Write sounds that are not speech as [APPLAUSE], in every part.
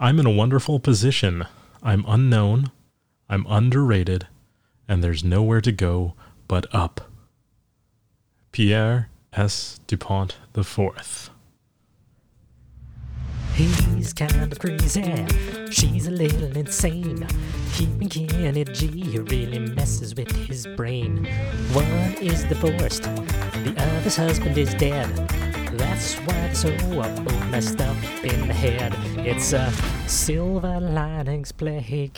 I'm in a wonderful position. I'm unknown, I'm underrated, and there's nowhere to go but up. Pierre S. Dupont IV. He's kind of crazy. She's a little insane. Keeping Kennedy really messes with his brain. One is divorced, the other's husband is dead. That's why they're so messed up in the head. It's a Silver Linings Playcast.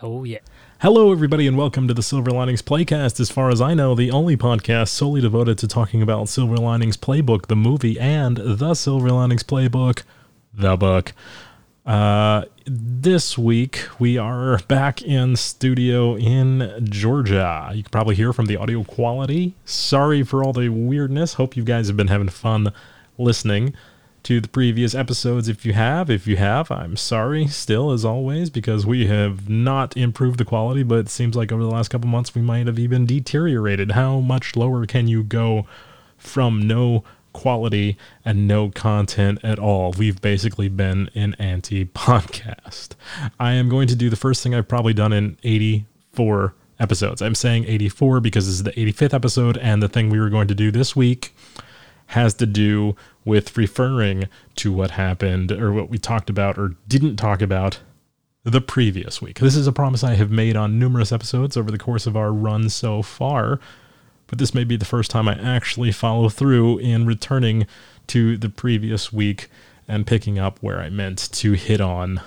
Oh, yeah. Hello, everybody, and welcome to the Silver Linings Playcast. As far as I know, the only podcast solely devoted to talking about Silver Linings Playbook, the movie, and the Silver Linings Playbook, the book. Uh, this week, we are back in studio in Georgia. You can probably hear from the audio quality. Sorry for all the weirdness. Hope you guys have been having fun listening to the previous episodes if you have. If you have, I'm sorry still, as always, because we have not improved the quality, but it seems like over the last couple months we might have even deteriorated. How much lower can you go from no quality and no content at all? We've basically been an anti podcast. I am going to do the first thing I've probably done in 84 episodes. I'm saying 84 because this is the 85th episode, and the thing we were going to do this week has to do with referring to what happened or what we talked about or didn't talk about the previous week. This is a promise I have made on numerous episodes over the course of our run so far, but this may be the first time I actually follow through in returning to the previous week and picking up where I meant to hit on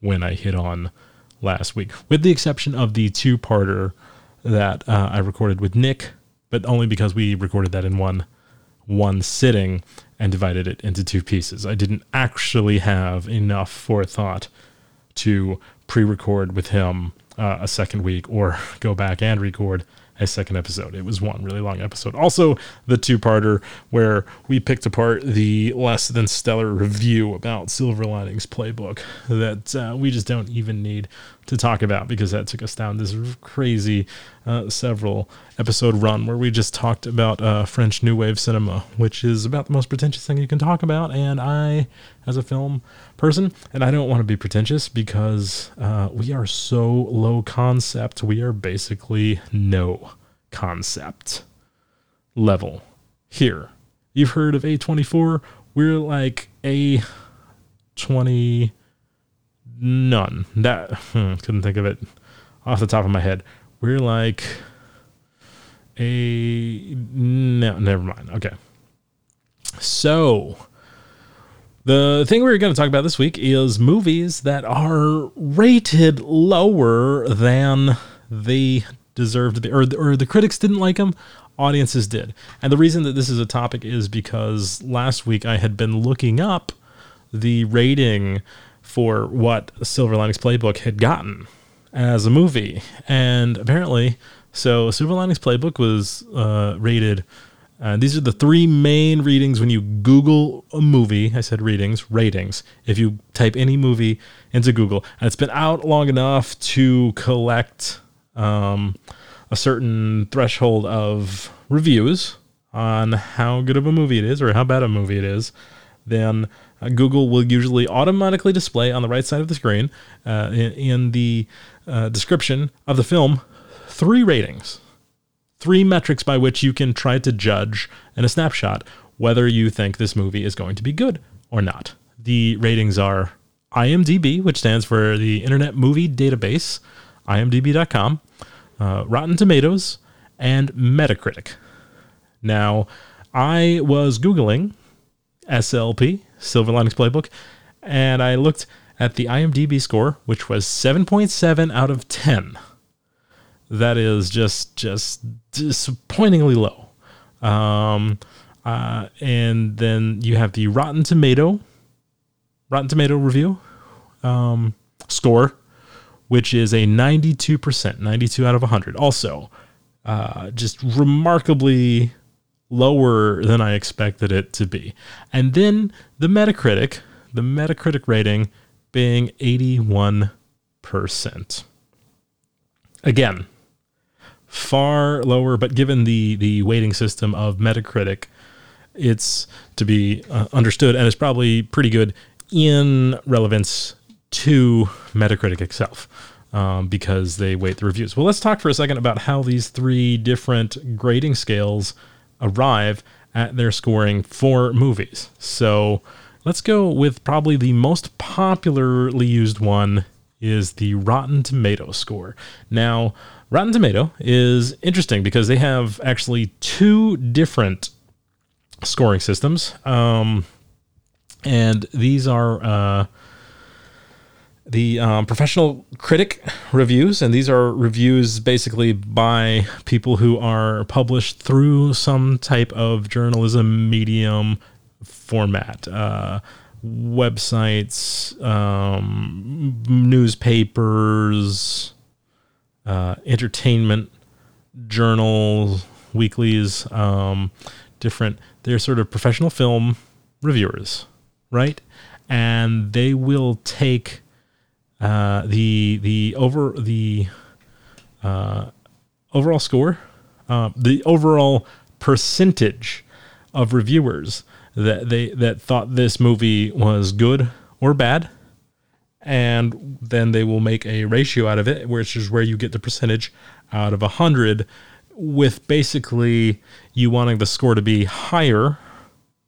when I hit on last week, with the exception of the two parter that uh, I recorded with Nick, but only because we recorded that in one one sitting and divided it into two pieces. I didn't actually have enough forethought to pre record with him uh, a second week or [LAUGHS] go back and record a second episode. It was one really long episode. Also, the two parter where we picked apart the less than stellar review about Silver Linings Playbook that uh, we just don't even need to talk about because that took us down this crazy uh, several episode run where we just talked about uh, French New Wave cinema, which is about the most pretentious thing you can talk about. And I, as a film person, and I don't want to be pretentious because uh, we are so low concept, we are basically no concept level here. You've heard of A24? We're like A20 none. That hmm, couldn't think of it off the top of my head. We're like a no, never mind. Okay. So, the thing we're going to talk about this week is movies that are rated lower than they deserved to be, or, or the critics didn't like them, audiences did. And the reason that this is a topic is because last week I had been looking up the rating for what Silver Linings Playbook had gotten as a movie. And apparently, so Silver Linings Playbook was uh, rated. Uh, these are the three main readings when you Google a movie. I said readings, ratings. If you type any movie into Google, and it's been out long enough to collect um, a certain threshold of reviews on how good of a movie it is or how bad a movie it is, then uh, Google will usually automatically display on the right side of the screen uh, in, in, the uh, description of the film three ratings, three metrics by which you can try to judge in a snapshot whether you think this movie is going to be good or not. The ratings are IMDb, which stands for the Internet Movie Database, imdb.com, uh, Rotten Tomatoes, and Metacritic. Now, I was Googling SLP, Silver Linings Playbook, and I looked at the IMDb score, which was 7.7 out of 10. That is just just disappointingly low. Um, uh, and then you have the Rotten Tomato, Rotten Tomato review um, score, which is a 92%, 92 out of 100. Also, uh, just remarkably lower than I expected it to be. And then the Metacritic, the Metacritic rating being 81%. Again, far lower, but given the the weighting system of Metacritic, it's to be uh, understood, and it's probably pretty good in relevance to Metacritic itself. Um, because they weight the reviews. Well, let's talk for a second about how these three different grading scales arrive at their scoring for movies. So let's go with probably the most popularly used one is the Rotten Tomato score. Now, Rotten Tomato is interesting because they have actually two different scoring systems. Um, and these are uh, the um, professional critic reviews, and these are reviews basically by people who are published through some type of journalism medium format. Uh, websites, um, newspapers, uh, entertainment journals, weeklies, um, different. They're sort of professional film reviewers, right? And they will take uh, the the over the uh, overall score, uh, the overall percentage of reviewers that they that thought this movie was good or bad, and then they will make a ratio out of it, which is where you get the percentage out of hundred, with basically you wanting the score to be higher.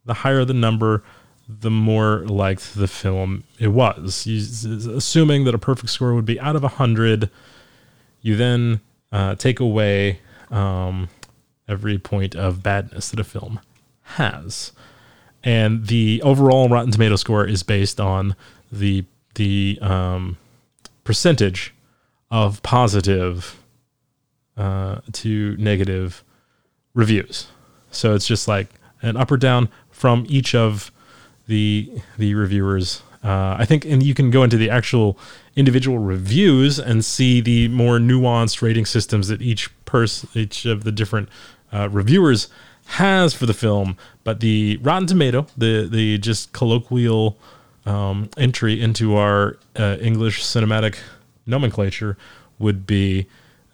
The higher the number, the more liked the film it was. You, assuming that a perfect score would be out of 100, you then uh, take away um, every point of badness that a film has. And the overall Rotten Tomato score is based on the the um, percentage of positive uh, to negative reviews. So it's just like an up or down from each of the the reviewers. Uh, I think, and you can go into the actual individual reviews and see the more nuanced rating systems that each person, each of the different uh, reviewers has for the film. But the Rotten Tomato, the the just colloquial um, entry into our uh, English cinematic nomenclature, would be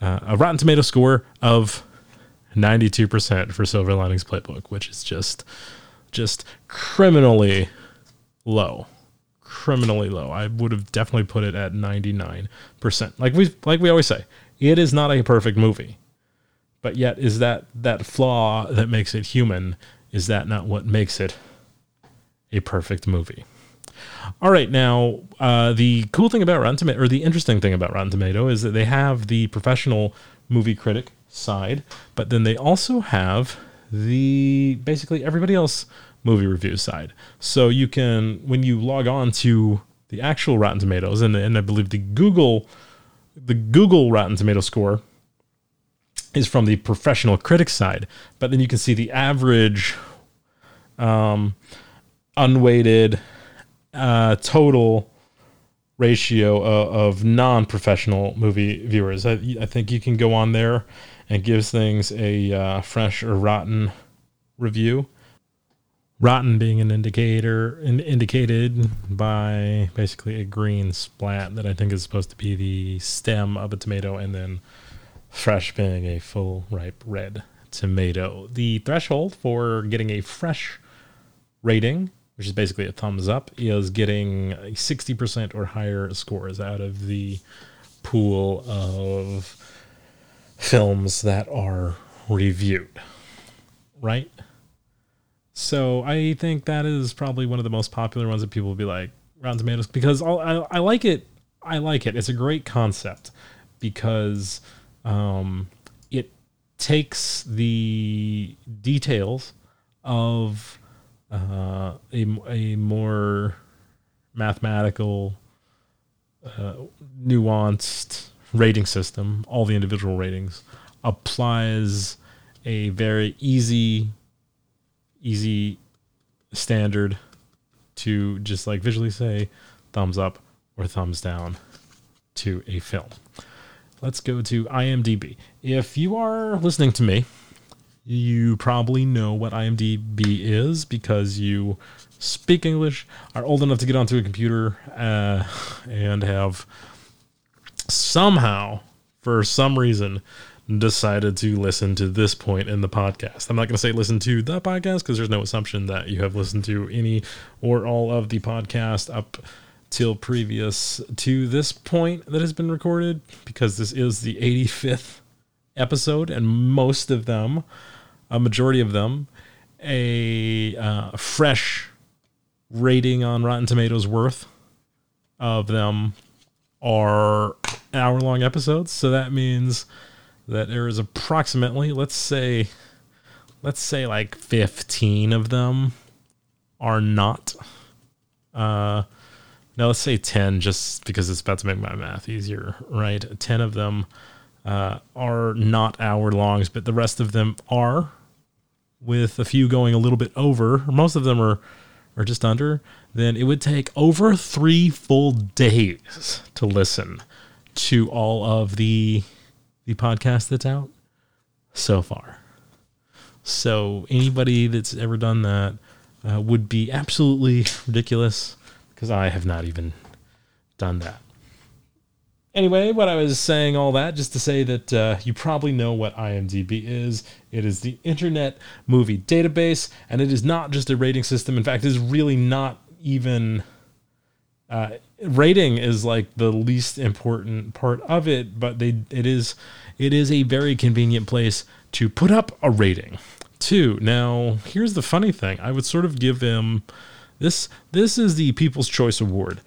uh, a Rotten Tomato score of 92% for Silver Linings Playbook, which is just just criminally low. Criminally low. I would have definitely put it at 99%. Like we like we always say, it is not a perfect movie. But yet is that that flaw that makes it human is that not what makes it a perfect movie? All right, now uh, the cool thing about Rotten Tomato, or the interesting thing about Rotten Tomato, is that they have the professional movie critic side, but then they also have the basically everybody else movie review side. So you can when you log on to the actual Rotten Tomatoes and, and I believe the Google the Google Rotten Tomato score is from the professional critic side, but then you can see the average um, unweighted uh, total ratio of, of non-professional movie viewers. I, I, think you can go on there and gives things a uh, fresh or rotten review. Rotten being an indicator in, indicated by basically a green splat that I think is supposed to be the stem of a tomato, and then fresh being a full ripe red tomato. The threshold for getting a fresh rating, which is basically a thumbs up, is getting 60% or higher scores out of the pool of films that are reviewed, right? So I think that is probably one of the most popular ones that people will be like Rotten Tomatoes because I, I like it. I like it. It's a great concept because um, it takes the details of uh, a, a more mathematical, uh, nuanced rating system, all the individual ratings, applies a very easy, easy standard to just like visually say thumbs up or thumbs down to a film. Let's go to IMDb. If you are listening to me, you probably know what IMDb is because you speak English, are old enough to get onto a computer, uh, and have somehow, for some reason, decided to listen to this point in the podcast. I'm not going to say listen to the podcast because there's no assumption that you have listened to any or all of the podcast up till previous to this point that has been recorded because this is the 85th episode and most of them, a majority of them, a uh, fresh rating on Rotten Tomatoes worth of them are hour long episodes. So that means that there is approximately, let's say, let's say like 15 of them are not. Uh, now let's say 10 just because it's about to make my math easier, right? 10 of them uh, are not hour longs, but the rest of them are, with a few going a little bit over. Most of them are, are just under. Then it would take over three full days to listen to all of the the podcast that's out so far. So anybody that's ever done that uh, would be absolutely ridiculous because I have not even done that. Anyway, what I was saying, all that just to say that uh, you probably know what IMDb is. It is the Internet Movie Database, and it is not just a rating system. In fact, it is really not even. Uh, rating is like the least important part of it, but they it is it is a very convenient place to put up a rating. Too. Now, here's the funny thing. I would sort of give them this this is the People's Choice Award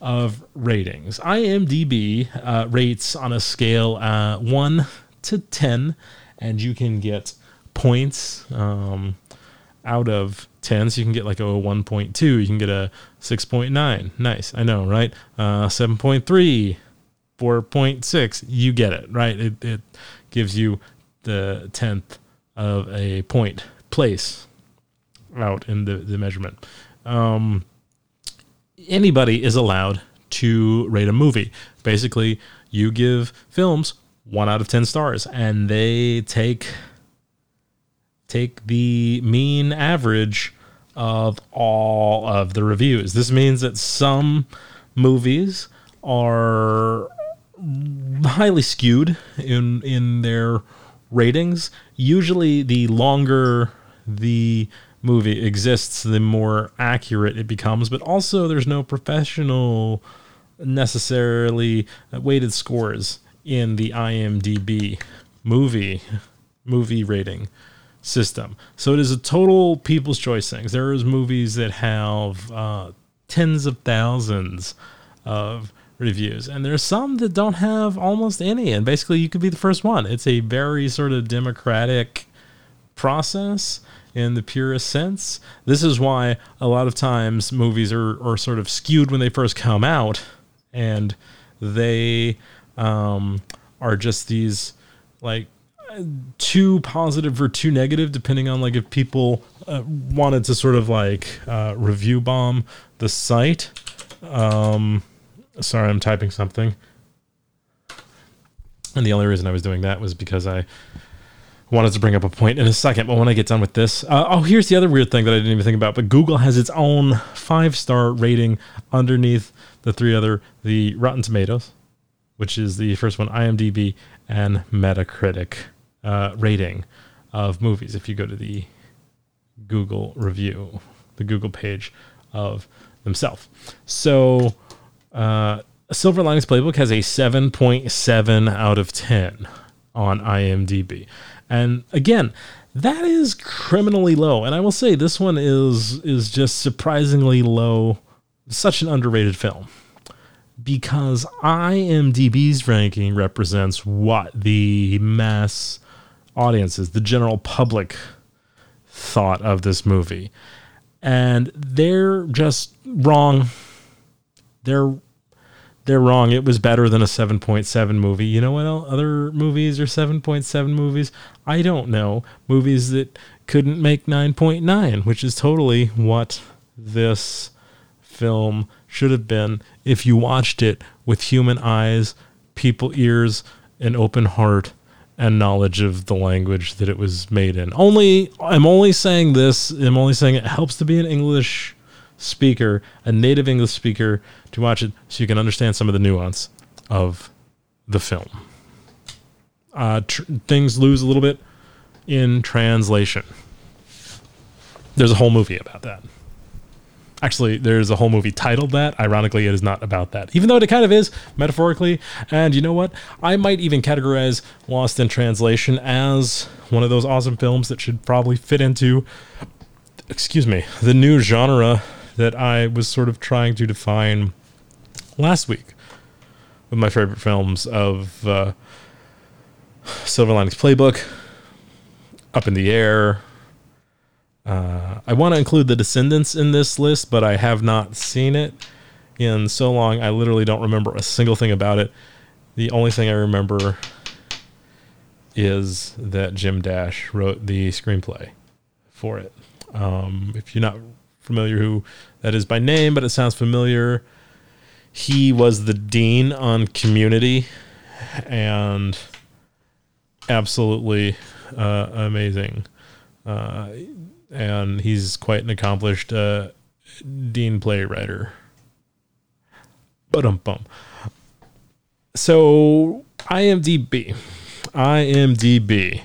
of ratings. IMDb uh, rates on a scale uh, 1 to 10, and you can get points um, out of 10. So you can get like a 1.2, you can get a 6.9. Nice, I know, right? Uh, 7.3, 4.6. You get it, right? It, it gives you the 10th of a point place out in the, the measurement. Um, anybody is allowed to rate a movie. Basically, you give films one out of 10 stars and they take take the mean average of all of the reviews. This means that some movies are highly skewed in in their ratings. Usually the longer the movie exists, the more accurate it becomes, but also there's no professional necessarily weighted scores in the IMDb movie movie rating system. So it is a total people's choice thing. There is movies that have uh, tens of thousands of reviews, and there's some that don't have almost any. And basically, you could be the first one. It's a very sort of democratic process in the purest sense. This is why a lot of times movies are, are sort of skewed when they first come out, and they um, are just these like too positive or too negative, depending on like if people uh, wanted to sort of like uh, review bomb the site. Um, sorry, I'm typing something. And the only reason I was doing that was because I wanted to bring up a point in a second, but when I get done with this, uh, oh, here's the other weird thing that I didn't even think about. But Google has its own five star rating underneath the three other the Rotten Tomatoes, which is the first one, IMDb, and Metacritic uh, rating of movies. If you go to the Google review, the Google page of themselves, so. Uh, Silver Linings Playbook has a 7.7 out of 10 on IMDb. And again, that is criminally low. And I will say this one is is just surprisingly low. Such an underrated film. Because IMDb's ranking represents what the mass audiences, the general public thought of this movie. And they're just wrong. They're they're wrong. It was better than a 7.7 movie. You know what other movies are 7.7 movies? I don't know. Movies that couldn't make 9.9, which is totally what this film should have been if you watched it with human eyes, people ears, an open heart, and knowledge of the language that it was made in. Only I'm only saying this, I'm only saying it helps to be an English speaker, a native English speaker, to watch it so you can understand some of the nuance of the film. uh, tr- things lose a little bit in translation. There's a whole movie about that. Actually, there's a whole movie titled that. Ironically, it is not about that, even though it kind of is metaphorically. And you know what? I might even categorize Lost in Translation as one of those awesome films that should probably fit into, excuse me, the new genre that I was sort of trying to define last week with my favorite films of uh, Silver Linings Playbook, Up in the Air. Uh, I want to include The Descendants in this list, but I have not seen it in so long. I literally don't remember a single thing about it. The only thing I remember is that Jim Rash wrote the screenplay for it. Um, if you're not familiar who that is by name, but it sounds familiar, he was the dean on Community and absolutely uh, amazing. Uh, and he's quite an accomplished uh, dean playwright. But um bum. So IMDb, IMDb,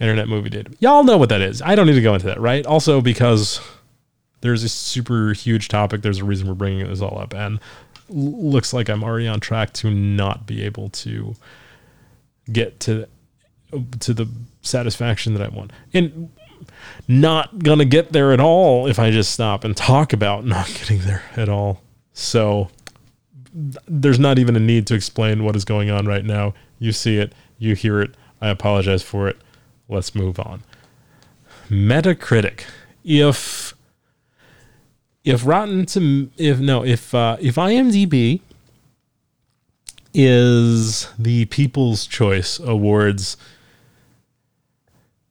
Internet Movie Data. Y'all know what that is. I don't need to go into that, right? Also because there's a super huge topic. There's a reason we're bringing this all up, and looks like I'm already on track to not be able to get to to the satisfaction that I want. And not gonna get there at all if I just stop and talk about not getting there at all. So there's not even a need to explain what is going on right now. You see it, you hear it. I apologize for it. Let's move on. Metacritic. If if Rotten to if no if uh, if IMDb is the People's Choice Awards,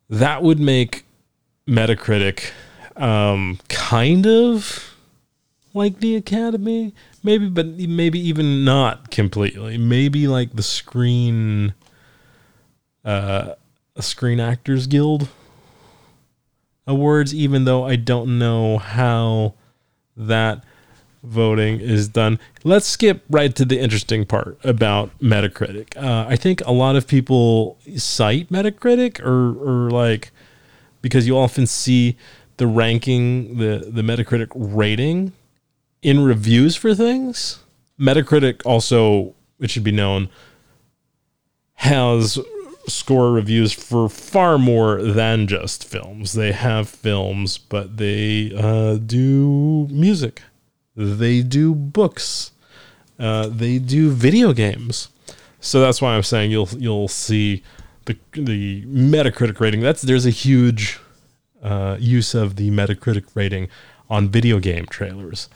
that would make Metacritic um, kind of like the Academy, maybe, but maybe even not completely. Maybe like the Screen, uh, Screen Actors Guild awards. Even though I don't know how that voting is done. Let's skip right to the interesting part about Metacritic. Uh, I think a lot of people cite Metacritic or, or like because you often see the ranking, the, the Metacritic rating in reviews for things. Metacritic also, it should be known, has score reviews for far more than just films. They have films, but they uh, do music, they do books, uh, they do video games. So that's why I'm saying you'll you'll see the the Metacritic rating. That's there's a huge uh, use of the Metacritic rating on video game trailers.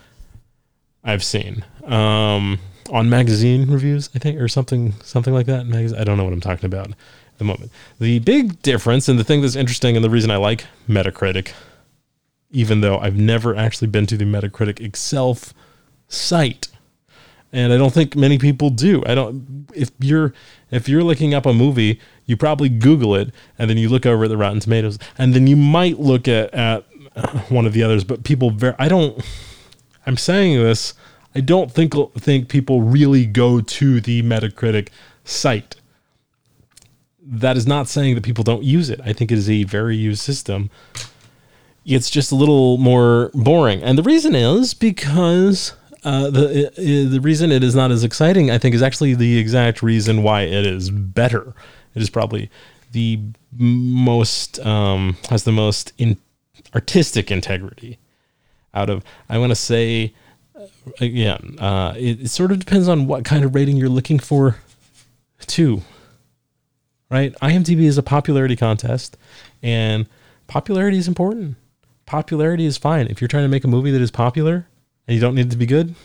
I've seen um, on magazine reviews, I think, or something something like that. I don't know what I'm talking about at the moment. The big difference and the thing that's interesting and the reason I like Metacritic, even though I've never actually been to the Metacritic itself site, and I don't think many people do. I don't. If you're if you're looking up a movie, you probably Google it and then you look over at the Rotten Tomatoes, and then you might look at at one of the others. But people, very, I don't. I'm saying this. I don't think think people really go to the Metacritic site. That is not saying that people don't use it. I think it is a very used system. It's just a little more boring, and the reason is because uh, the the reason it is not as exciting, I think, is actually the exact reason why it is better. It is probably the most um, has the most in artistic integrity out of. I want to say again, uh, it, it sort of depends on what kind of rating you're looking for, too. Right? IMDb is a popularity contest, and popularity is important. Popularity is fine. If you're trying to make a movie that is popular and you don't need it to be good,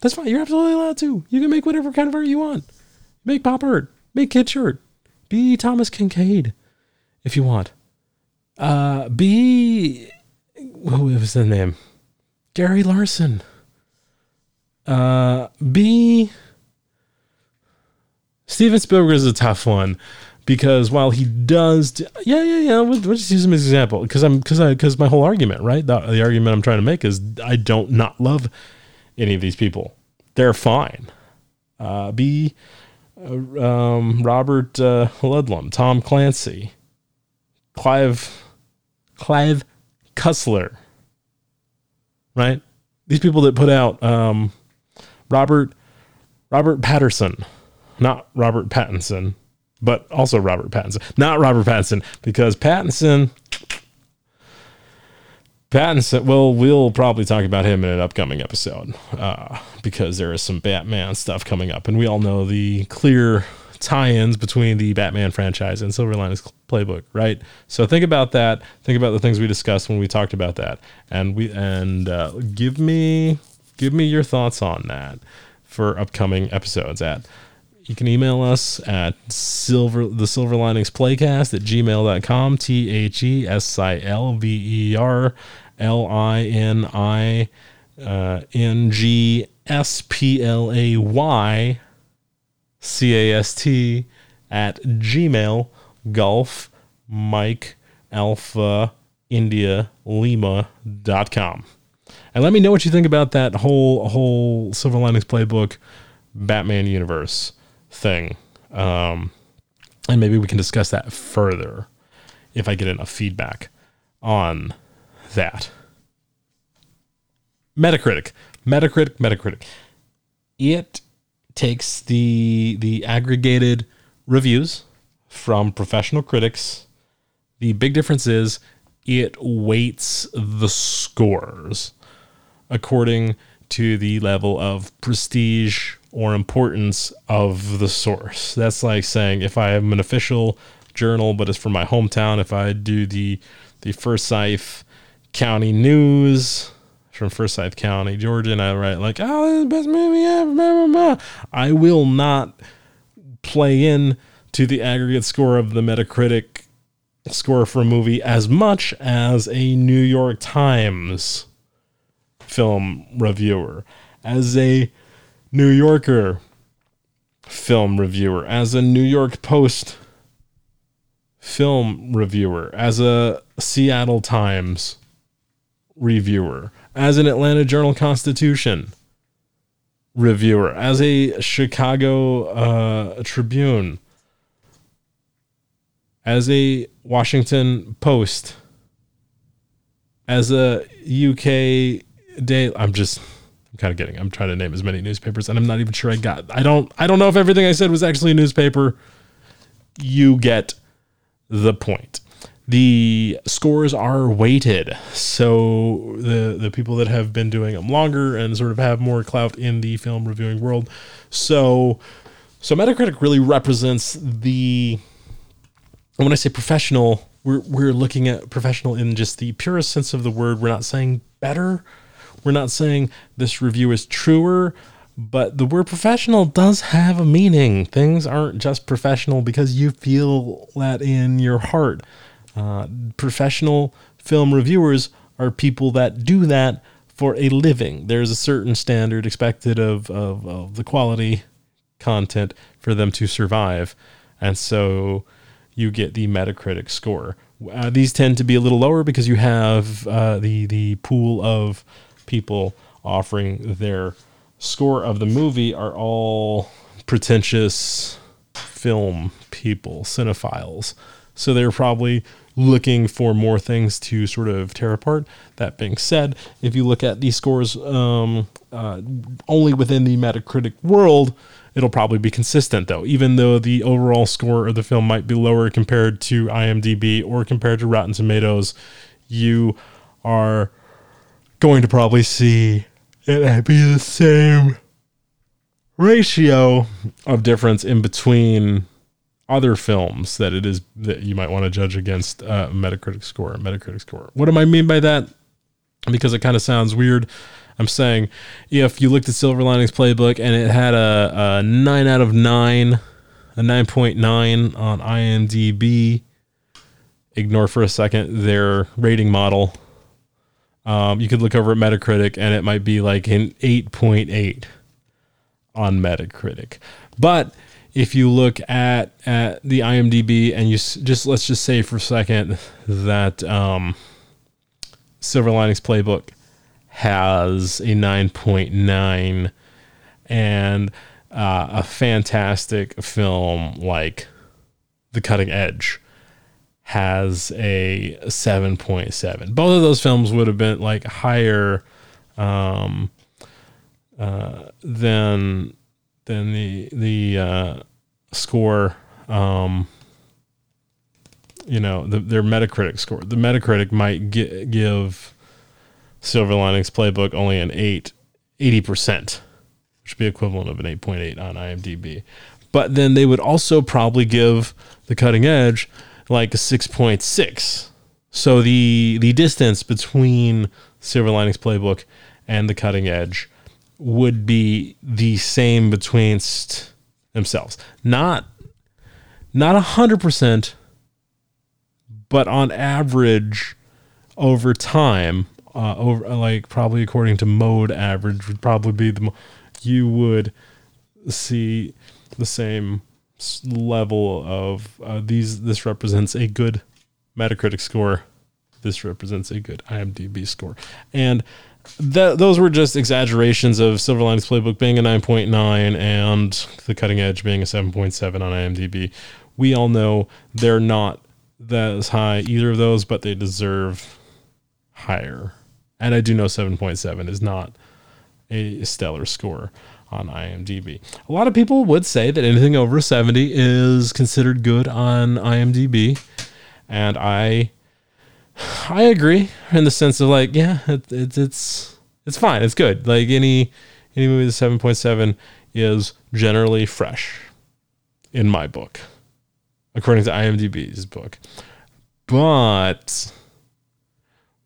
that's fine. You're absolutely allowed to. You can make whatever kind of art you want. Make pop art. Make kid art. Be Thomas Kinkade if you want. Uh, be what was the name? Gary Larson. Uh, be Steven Spielberg is a tough one because while he does, do, yeah, yeah, yeah, we'll, we'll, just use him as an example because I'm because I because my whole argument, right? The, the argument I'm trying to make is I don't not love any of these people. They're fine. Uh, be uh, um, Robert uh, Ludlum, Tom Clancy, Clive, Clive Cussler, right? These people that put out um, Robert Robert Patterson, not Robert Pattinson, but also Robert Pattinson, not Robert Pattinson, because Pattinson. Pattinson, well, we'll probably talk about him in an upcoming episode uh, because there is some Batman stuff coming up, and we all know the clear tie-ins between the Batman franchise and Silver Linings Playbook, right? So think about that. Think about the things we discussed when we talked about that, and we and uh, give me give me your thoughts on that for upcoming episodes. At you can email us at silver the silver linings playcast at gmail.com t h e s i l v e r l i n i uh, n g s p l a y c a s t at gmail golf mike alpha india lima.com and let me know what you think about that whole whole silver linings playbook batman universe thing. Um, and maybe we can discuss that further if I get enough feedback on that. Metacritic, Metacritic, Metacritic. It takes the the aggregated reviews from professional critics. The big difference is it weights the scores according to the level of prestige or importance of the source. That's like saying if I am an official journal, but it's from my hometown, if I do the the Forsyth County News from Forsyth County, Georgia, and I write like, "Oh, this is the best movie ever," blah, blah, blah. I will not play in to the aggregate score of the Metacritic score for a movie as much as a New York Times film reviewer, as a New Yorker film reviewer, as a New York Post film reviewer, as a Seattle Times reviewer, as an Atlanta Journal Constitution reviewer, as a Chicago uh, Tribune, as a Washington Post, as a UK day. I'm just I'm kind of getting. I'm trying to name as many newspapers, and I'm not even sure I got. I don't. I don't know if everything I said was actually a newspaper. You get the point. The scores are weighted, so the the people that have been doing them longer and sort of have more clout in the film reviewing world. So, so Metacritic really represents the. When I say professional, we're we're looking at professional in just the purest sense of the word. We're not saying better we're not saying this review is truer, but the word professional does have a meaning. Things aren't just professional because you feel that in your heart. Uh, professional film reviewers are people that do that for a living. There's a certain standard expected of, of, of the quality content for them to survive. And so you get the Metacritic score. Uh, these tend to be a little lower because you have uh, the the pool of people offering their score of the movie are all pretentious film people, cinephiles. So they're probably looking for more things to sort of tear apart. That being said, if you look at these scores um, uh, only within the Metacritic world, it'll probably be consistent though, even though the overall score of the film might be lower compared to IMDb or compared to Rotten Tomatoes. You are going to probably see it be the same ratio of difference in between other films that it is that you might want to judge against uh, Metacritic score. Metacritic score. What do I mean by that? Because it kind of sounds weird. I'm saying if you looked at Silver Linings Playbook and it had a, a nine out of nine, a nine point nine on IMDb, ignore for a second their rating model um, you could look over at Metacritic and it might be like an 8.8 on Metacritic. But if you look at at the IMDb and you just let's just say for a second that um, Silver Linings Playbook has a 9.9 and uh, a fantastic film like The Cutting Edge has a 7.7. Both of those films would have been like higher um, uh, than than the the uh, score. Um, you know, the, their Metacritic score. The Metacritic might gi- give Silver Linings Playbook only an 8, 80%, which would be equivalent of an 8.8 on IMDb. But then they would also probably give The Cutting Edge like a 6.6. So the the distance between Silver Linings Playbook and The Cutting Edge would be the same between themselves. Not not a hundred percent, but on average, over time, uh, over like probably according to mode average would probably be the mo- you would see the same level of uh, these. This represents a good Metacritic score. This represents a good IMDb score, and that those were just exaggerations of Silver Linings Playbook being a 9.9 and The Cutting Edge being a 7.7 on IMDb. We all know they're not that as high either of those, but they deserve higher. And I do know 7.7 is not a stellar score on IMDb. A lot of people would say that anything over 70 is considered good on IMDb, and I I agree in the sense of like, yeah, it, it, it's it's fine, it's good. Like any any movie point seven is generally fresh in my book, according to IMDb's book. But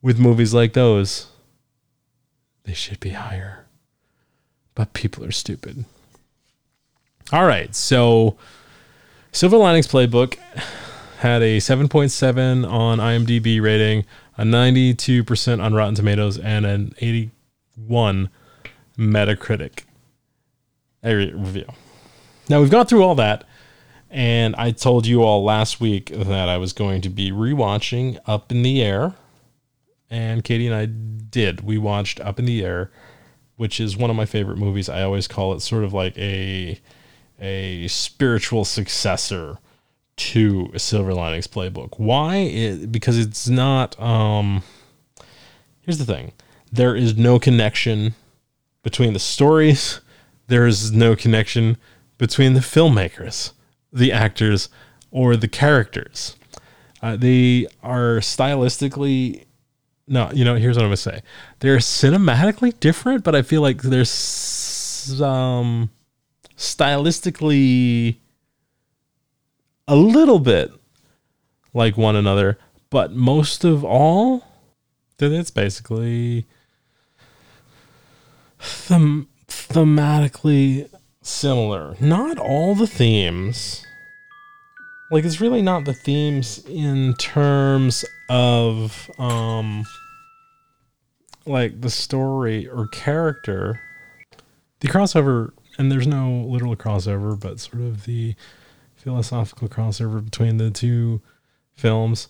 with movies like those, they should be higher. But people are stupid. All right, so Silver Linings Playbook had a 7.7 on IMDb rating, a 92% on Rotten Tomatoes, and an 81 Metacritic review. Now we've gone through all that, and I told you all last week that I was going to be rewatching Up in the Air, and Katie and I did. We watched Up in the Air, which is one of my favorite movies. I always call it sort of like a a spiritual successor to Silver Linings Playbook. Why? It, because it's not. Um, here's the thing: there is no connection between the stories. There is no connection between the filmmakers, the actors, or the characters. Uh, they are stylistically. No, you know. Here's what I'm gonna say: they're cinematically different, but I feel like they're um, stylistically a little bit like one another, but most of all, that it's basically them- thematically similar. Not all the themes. Like it's really not the themes in terms of um like the story or character. The crossover and there's no literal crossover, but sort of the philosophical crossover between the two films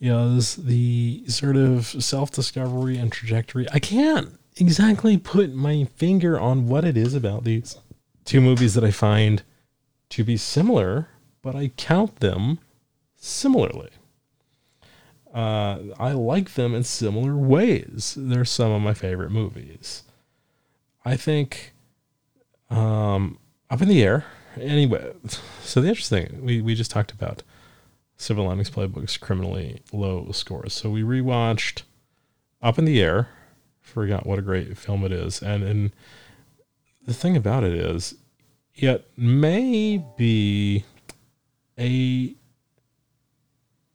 is the sort of self discovery and trajectory. I can't exactly put my finger on what it is about these two movies that I find to be similar, but I count them similarly. Uh, I like them in similar ways. They're some of my favorite movies. I think um, Up in the Air. Anyway, so the interesting we we just talked about Silver Linings Playbook's criminally low scores. So we rewatched Up in the Air. Forgot what a great film it is, and and the thing about it is, it may be a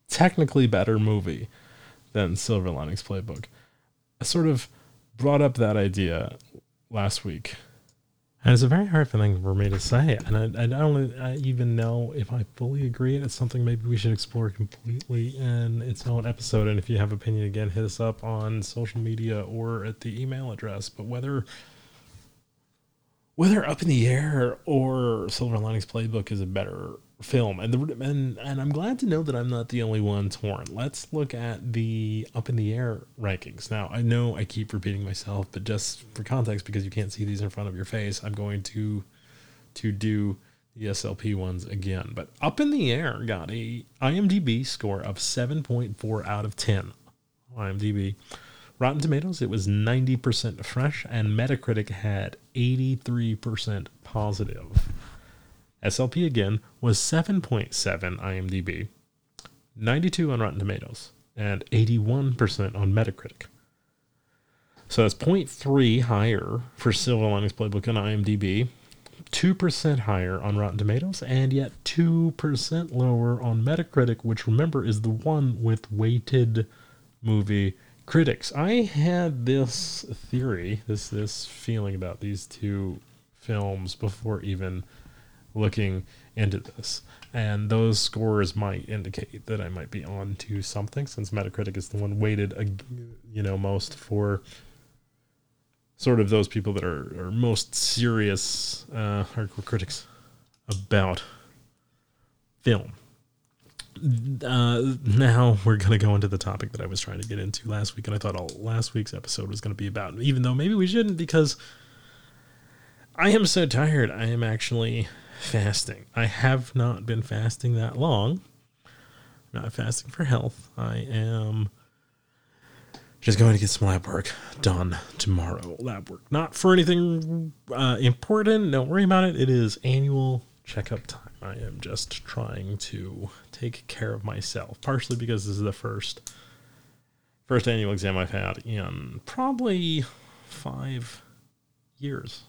technically better movie than Silver Linings Playbook. I sort of brought up that idea last week. And it's a very hard thing for me to say. And I, I don't I even know if I fully agree. It's something maybe we should explore completely in its own episode. And if you have opinion, again, hit us up on social media or at the email address. But whether whether Up in the Air or Silver Linings Playbook is a better film, and the and and I'm glad to know that I'm not the only one torn. Let's look at the Up in the Air rankings. Now I know I keep repeating myself, but just for context, because you can't see these in front of your face, I'm going to to do the SLP ones again. But Up in the Air got a IMDb score of 7.4 out of 10. IMDb. Rotten Tomatoes, it was 90% fresh, and Metacritic had 83% positive. SLP again was 7.7 IMDb, 92 on Rotten Tomatoes, and 81% on Metacritic. So that's 0.3 higher for Silver Linings Playbook on IMDb, 2% higher on Rotten Tomatoes, and yet 2% lower on Metacritic, which remember is the one with weighted movie critics. I had this theory, this this feeling about these two films before even looking into this. And those scores might indicate that I might be on to something since Metacritic is the one weighted you know most for sort of those people that are, are most serious uh, hardcore critics about film uh, now we're going to go into the topic that I was trying to get into last week, and I thought all last week's episode was going to be about, even though maybe we shouldn't, because I am so tired. I am actually fasting. I have not been fasting that long. I'm not fasting for health. I am just going to get some lab work done tomorrow. Lab work, not for anything uh, important. Don't worry about it. It is annual checkup time. I am just trying to take care of myself, partially because this is the first first annual exam I've had in probably five years.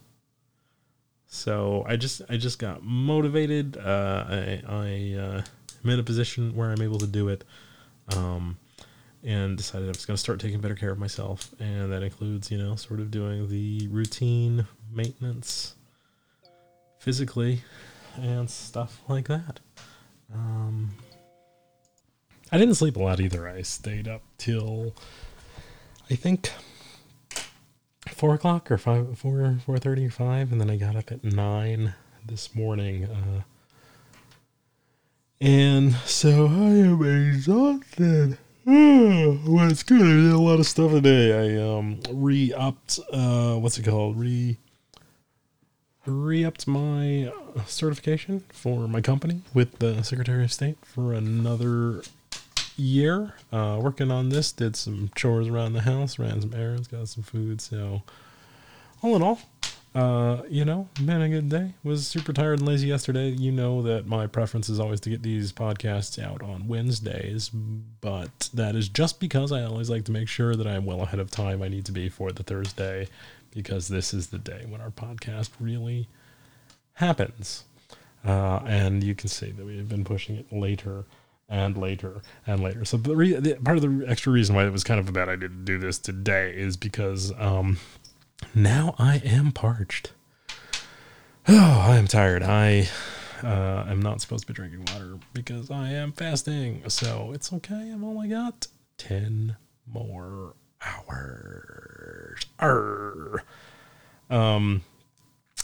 So I just I just got motivated. Uh, I I uh, am in a position where I'm able to do it, um, and decided I was going to start taking better care of myself, and that includes you know sort of doing the routine maintenance physically and stuff like that. Um, I didn't sleep a lot either. I stayed up till I think four o'clock or five, four, four thirty or five, and then I got up at nine this morning. Uh, and so I am exhausted. [SIGHS] well, it's good. I did a lot of stuff today. I um re-upped. Uh, what's it called? Re re-upped my certification for my company with the Secretary of State for another year. Uh, working on this, did some chores around the house, ran some errands, got some food. So, all in all, uh, you know, been a good day. Was super tired and lazy yesterday. You know that my preference is always to get these podcasts out on Wednesdays, but that is just because I always like to make sure that I'm well ahead of time. I need to be for the Thursday because this is the day when our podcast really happens. Uh, and you can see that we've been pushing it later and later and later. So the, re- the, part of the extra reason why it was kind of a bad idea to do this today is because um, now I am parched. Oh, [SIGHS] I am tired. I uh, am not supposed to be drinking water because I am fasting. So it's okay. I've only got 10 more hours. Arr. Um,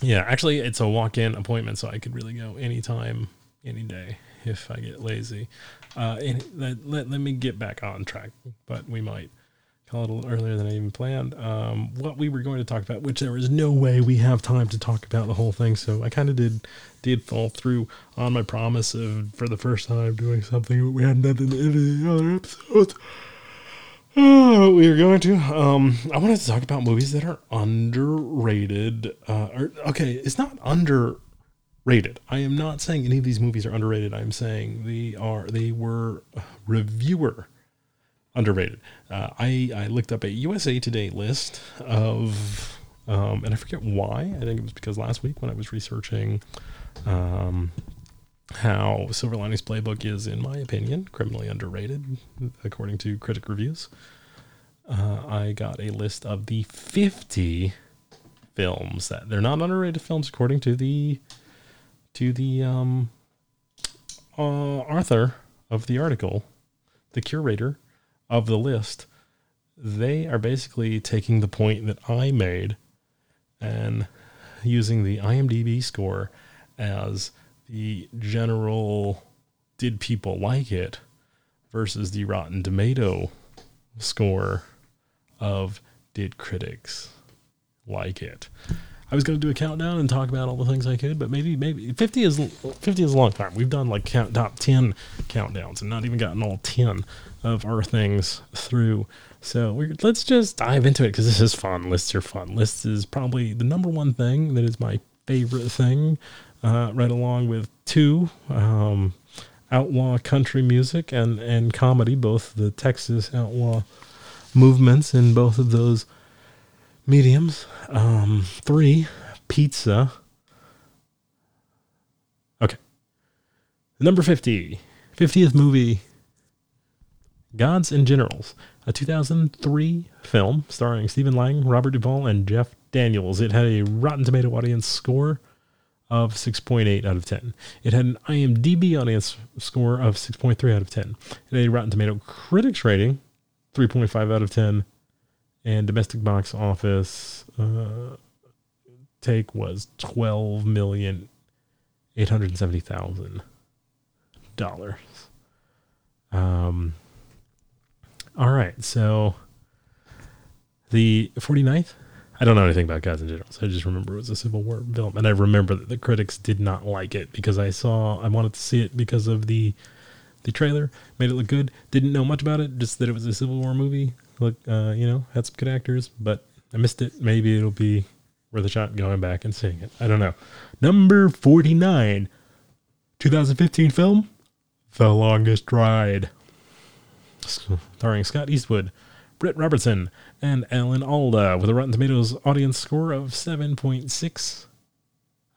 yeah, actually, it's a walk-in appointment, so I could really go anytime, any day if I get lazy. Uh, and let, let, let me get back on track, but we might call it a little earlier than I even planned. Um, what we were going to talk about, which there is no way we have time to talk about the whole thing, so I kind of did did fall through on my promise of for the first time doing something we hadn't done in any other episodes. Oh, we are going to. Um, I wanted to talk about movies that are underrated. Uh, or, okay, it's not underrated. I am not saying any of these movies are underrated. I'm saying they are. They were reviewer underrated. Uh, I I looked up a USA Today list of, um, and I forget why. I think it was because last week when I was researching, um, how Silver Linings Playbook is, in my opinion, criminally underrated, according to critic reviews. Uh, I got a list of the 50 films that they're not underrated films, according to the to the um, uh, author of the article, the curator of the list. They are basically taking the point that I made and using the IMDb score as the general did people like it versus the Rotten Tomato score of did critics like it. I was going to do a countdown and talk about all the things I could, but maybe maybe 50 is 50 is a long time. We've done like count, top 10 countdowns and not even gotten all 10 of our things through. So let's just dive into it because this is fun. Lists are fun. Lists is probably the number one thing that is my favorite thing, uh, right along with two um, outlaw country music and and comedy, both the Texas outlaw movements in both of those mediums. Um, three, pizza. Okay. Number 50, 50th movie, Gods and Generals, a 2003 film starring Stephen Lang, Robert Duvall, and Jeff Daniels. It had a Rotten Tomato audience score of 6.8 out of 10. It had an IMDb audience score of 6.3 out of 10. It had a Rotten Tomato critics rating 3.5 out of 10 and domestic box office uh, take was twelve million eight hundred seventy thousand dollars. Um. All right, so the 49th. I don't know anything about Gods general, so I just remember it was a Civil War film, and I remember that the critics did not like it because I saw I wanted to see it because of the the trailer made it look good. Didn't know much about it, just that it was a Civil War movie look, uh, you know, had some good actors, but I missed it. Maybe it'll be worth a shot going back and seeing it. I don't know. Number 49, 2015 film, The Longest Ride. Starring Scott Eastwood, Britt Robertson, and Alan Alda with a Rotten Tomatoes audience score of 7.6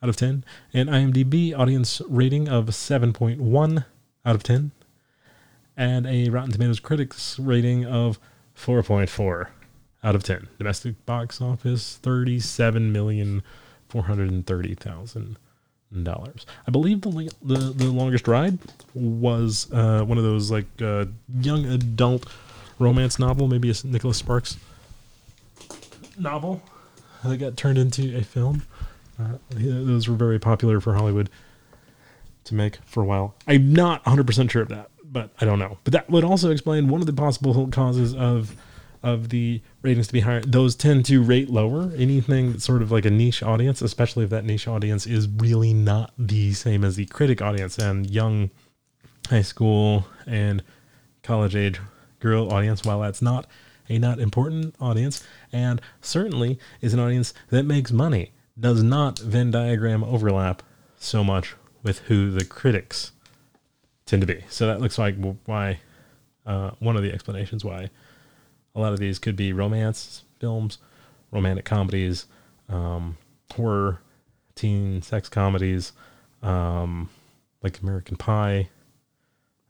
out of 10 and IMDb audience rating of 7.1 out of 10 and a Rotten Tomatoes critics rating of 4.4 out of 10. Domestic box office, thirty-seven million four hundred and thirty thousand dollars. I believe the, the the longest ride was uh, one of those like uh, young adult romance novel, maybe a Nicholas Sparks novel that got turned into a film. Uh, those were very popular for Hollywood to make for a while. I'm not 100% sure of that but I don't know. But that would also explain one of the possible causes of of the ratings to be higher. Those tend to rate lower. Anything that's sort of like a niche audience, especially if that niche audience is really not the same as the critic audience and young high school and college age girl audience, while that's not a not important audience and certainly is an audience that makes money, does not Venn diagram overlap so much with who the critics tend to be. So that looks like why uh, one of the explanations why a lot of these could be romance films, romantic comedies, um, horror, teen sex comedies, um, like American Pie,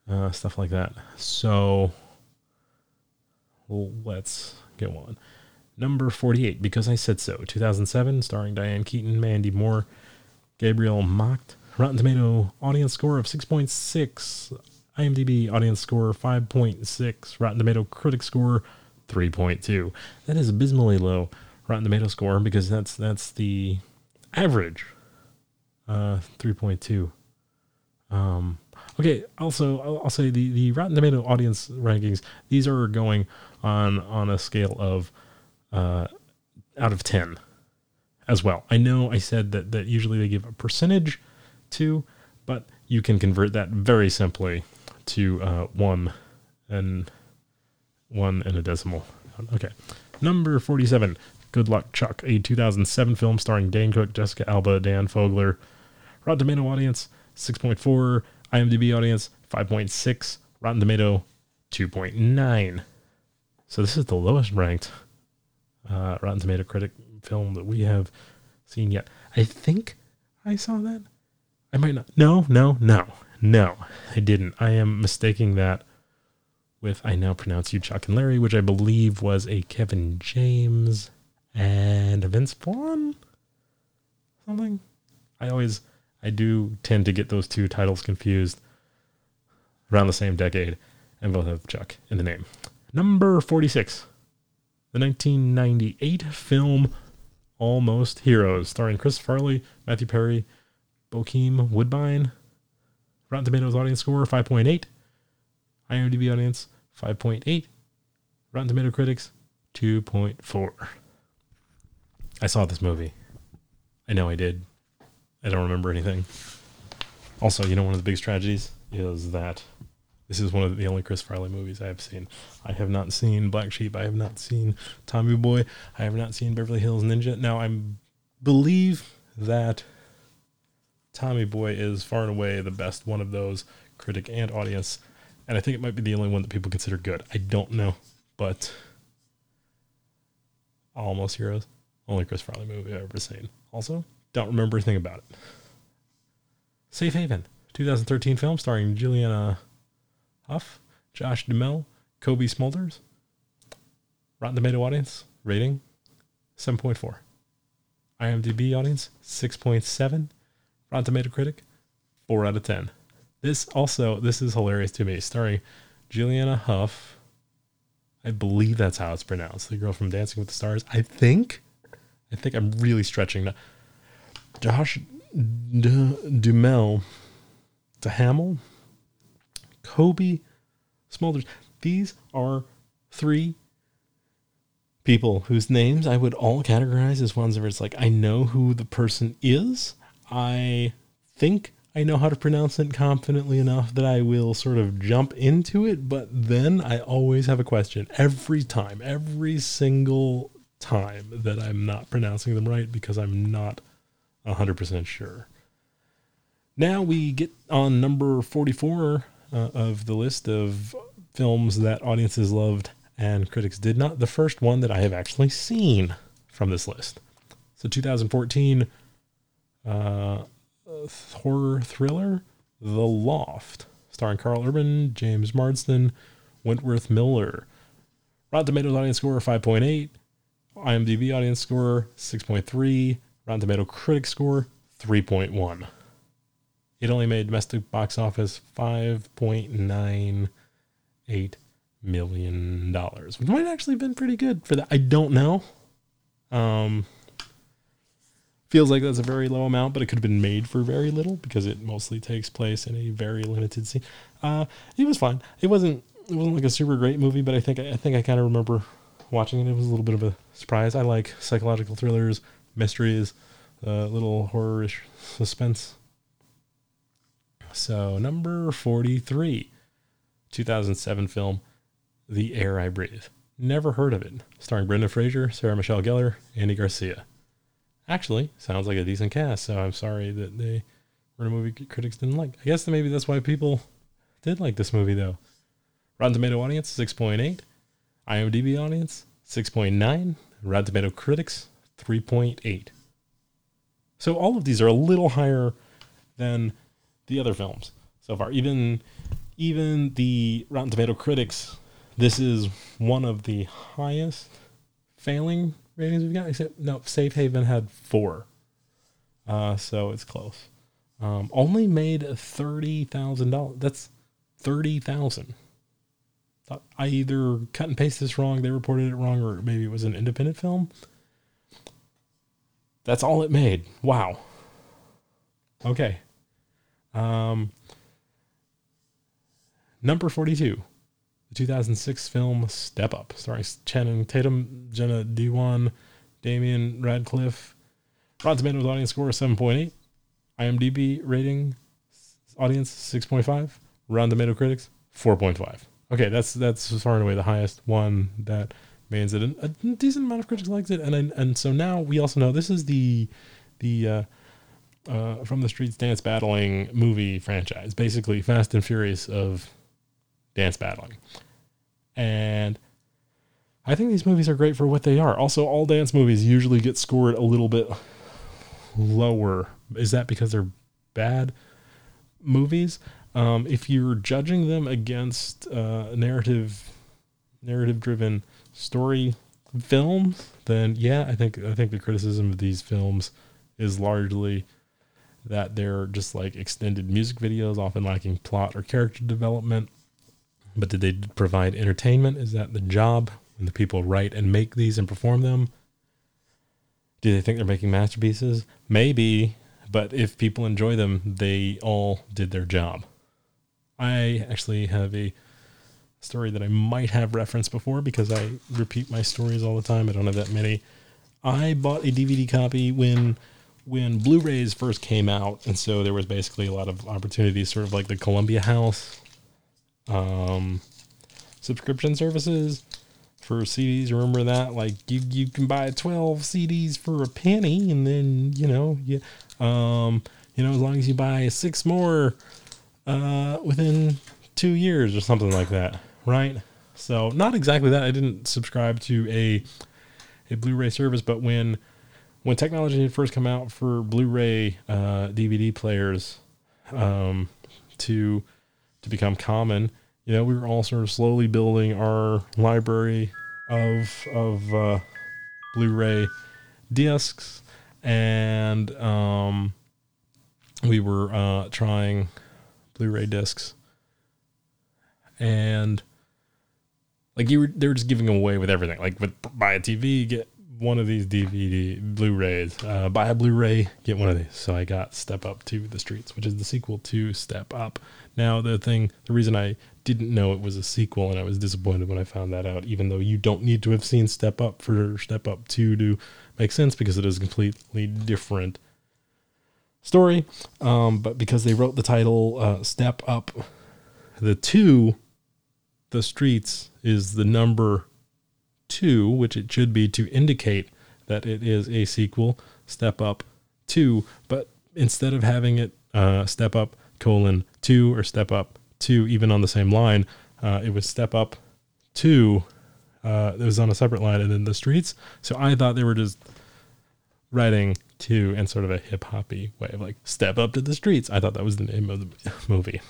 uh, stuff like that. So let's go on. Number 48, Because I Said So, 2007, starring Diane Keaton, Mandy Moore, Gabriel Macht, Rotten Tomato audience score of 6.6. IMDb audience score 5.6. Rotten Tomato critic score 3.2. That is abysmally low Rotten Tomato score because that's that's the average. Uh, 3.2. Um, okay. Also, I'll, I'll, say the the Rotten Tomato audience rankings. These are going on on a scale of uh, out of 10 as well. I know I said that that usually they give a percentage two, but you can convert that very simply to uh, one and one and a decimal. Okay. Number 47, Good Luck Chuck, a 2007 film starring Dane Cook, Jessica Alba, Dan Fogler. Rotten Tomato audience, 6.4. IMDb audience, 5.6. Rotten Tomato, 2.9. So this is the lowest ranked uh, Rotten Tomato critic film that we have seen yet. I think I saw that. I might not. No, no, no, no. I didn't. I am mistaking that with I now pronounce you Chuck and Larry, which I believe was a Kevin James and a Vince Vaughn. Something. I always I do tend to get those two titles confused around the same decade, and both have Chuck in the name. Number 46. The 1998 film Almost Heroes, starring Chris Farley, Matthew Perry, Bokeem Woodbine. Rotten Tomatoes audience score 5.8. IMDb audience 5.8. Rotten Tomato critics 2.4. I saw this movie I know I did. I don't remember anything. Also, you know, one of the biggest tragedies is that this is one of the only Chris Farley movies I have seen. I have not seen Black Sheep. I have not seen Tommy Boy. I have not seen Beverly Hills Ninja. Now, I believe that Tommy Boy is far and away the best one of those, critic and audience. And I think it might be the only one that people consider good. I don't know, but Almost Heroes, only Chris Farley movie I've ever seen. Also, don't remember anything about it. Safe Haven, 2013 film starring Juliana Hough, Josh Duhamel, Cobie Smulders. Rotten Tomato audience rating 7.4. IMDb audience 6.7. Rotten Tomato critic 4 out of 10. This also this is hilarious to me. Starring Juliana Hough. I believe that's how it's pronounced. The girl from Dancing with the Stars. I think. I think I'm really stretching. Now. Josh D- Duhamel, Duhamel, Cobie Smulders. These are three people whose names I would all categorize as ones where it's like I know who the person is. I think I know how to pronounce it confidently enough that I will sort of jump into it, but then I always have a question every time, every single time that I'm not pronouncing them right because I'm not 100% sure. Now we get on number 44 uh, of the list of films that audiences loved and critics did not. The first one that I have actually seen from this list. So 2014 uh, horror thriller, The Loft, starring Karl Urban, James Marsden, Wentworth Miller. Rotten Tomatoes audience score 5.8, IMDb audience score 6.3, Rotten Tomato critic score 3.1. It only made domestic box office 5.98 million dollars, which might actually have been pretty good for that. I don't know. Um, feels like that's a very low amount, but it could have been made for very little because it mostly takes place in a very limited scene. Uh, it was fine. It wasn't. It wasn't like a super great movie, but I think I think I kind of remember watching it. It was a little bit of a surprise. I like psychological thrillers, mysteries, uh, little horrorish suspense. So number forty-three, two thousand seven film, The Air I Breathe. Never heard of it. Starring Brendan Fraser, Sarah Michelle Gellar, Andy Garcia actually sounds like a decent cast. So I'm sorry that they were a movie critics didn't like. I guess maybe that's why people did like this movie though. Rotten Tomato audience six point eight, IMDb audience six point nine, Rotten Tomato critics three point eight. So all of these are a little higher than the other films so far. Even even the Rotten Tomato critics, this is one of the highest failing ratings we've got. Except no, Safe Haven had four, uh, so it's close. Um, only made thirty thousand dollars. That's thirty thousand. I either cut and paste this wrong, they reported it wrong, or maybe it was an independent film. That's all it made. Wow. Okay. Um, number 42, the 2006 film Step Up, starring Channing Tatum, Jenna Dewan, Damaine Radcliff. Rotten Tomatoes audience score 7.8. IMDb rating audience 6.5. Rotten Tomato critics 4.5. Okay, that's that's far and away the highest one that means that a, decent amount of critics likes it, and and so now we also know this is the the uh, uh, from the streets dance battling movie franchise, basically Fast and Furious of dance battling, and I think these movies are great for what they are. Also, all dance movies usually get scored a little bit lower. Is that because they're bad movies? Um, if you're judging them against uh, narrative narrative driven story films, then yeah, I think I think the criticism of these films is largely that they're just like extended music videos, often lacking plot or character development. But did they provide entertainment? Is that the job when the people write and make these and perform them? Do they think they're making masterpieces? Maybe, but if people enjoy them, they all did their job. I actually have a story that I might have referenced before because I repeat my stories all the time. I don't have that many. I bought a DVD copy when when Blu-rays first came out, and so there was basically a lot of opportunities, sort of like the Columbia House um, subscription services for CDs. Remember that? Like you you can buy 12 CDs for a penny, and then you know you um you know as long as you buy six more uh within two years or something like that, right? So not exactly that. I didn't subscribe to a a Blu-ray service, but when when technology had first come out for Blu-ray uh, DVD players um, to to become common, you know, we were all sort of slowly building our library of of uh, Blu-ray discs, and um, we were uh, trying Blu-ray discs, and like you were, they were just giving away with everything. Like with buy a TV, get one of these DVD Blu-rays. Uh, buy a Blu-ray, get one of these. So I got Step Up to the Streets, which is the sequel to Step Up. Now the thing, the reason I didn't know it was a sequel, and I was disappointed when I found that out. Even though you don't need to have seen Step Up for Step Up Two to make sense, because it is a completely different story. Um, but because they wrote the title uh, Step Up, the two, the streets is the number two, which it should be to indicate that it is a sequel. Step Up Two, but instead of having it uh, Step Up colon two or Step Up Two, even on the same line, uh, it was Step Up Two. Uh, it was on a separate line and then the streets. So I thought they were just writing two in sort of a hip hoppy way of like step up to the streets. I thought that was the name of the movie.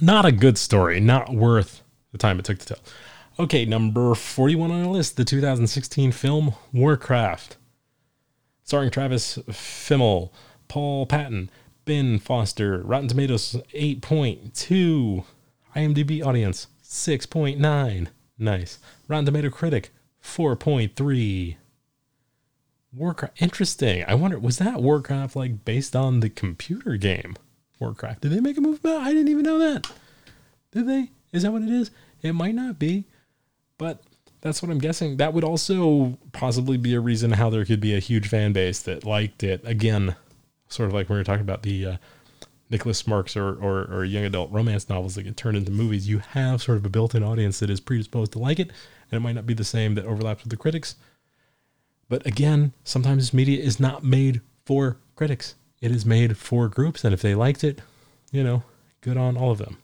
Not a good story, not worth the time it took to tell. Okay, number 41 on our list, the 2016 film Warcraft. Starring Travis Fimmel, Paula Patton, Ben Foster, Rotten Tomatoes 8.2, IMDb audience 6.9. Nice. Rotten Tomato critic 4.3. Warcraft. Interesting. I wonder, was that Warcraft like based on the computer game Warcraft? Did they make a movie about? I didn't even know that. Did they? Is that what it is? It might not be, but that's what I'm guessing. That would also possibly be a reason how there could be a huge fan base that liked it. Again, sort of like when we were talking about the uh, Nicholas Sparks or, or, or young adult romance novels that get turned into movies. You have sort of a built in audience that is predisposed to like it, and it might not be the same that overlaps with the critics. But again, sometimes media is not made for critics. It is made for groups, and if they liked it, you know, good on all of them.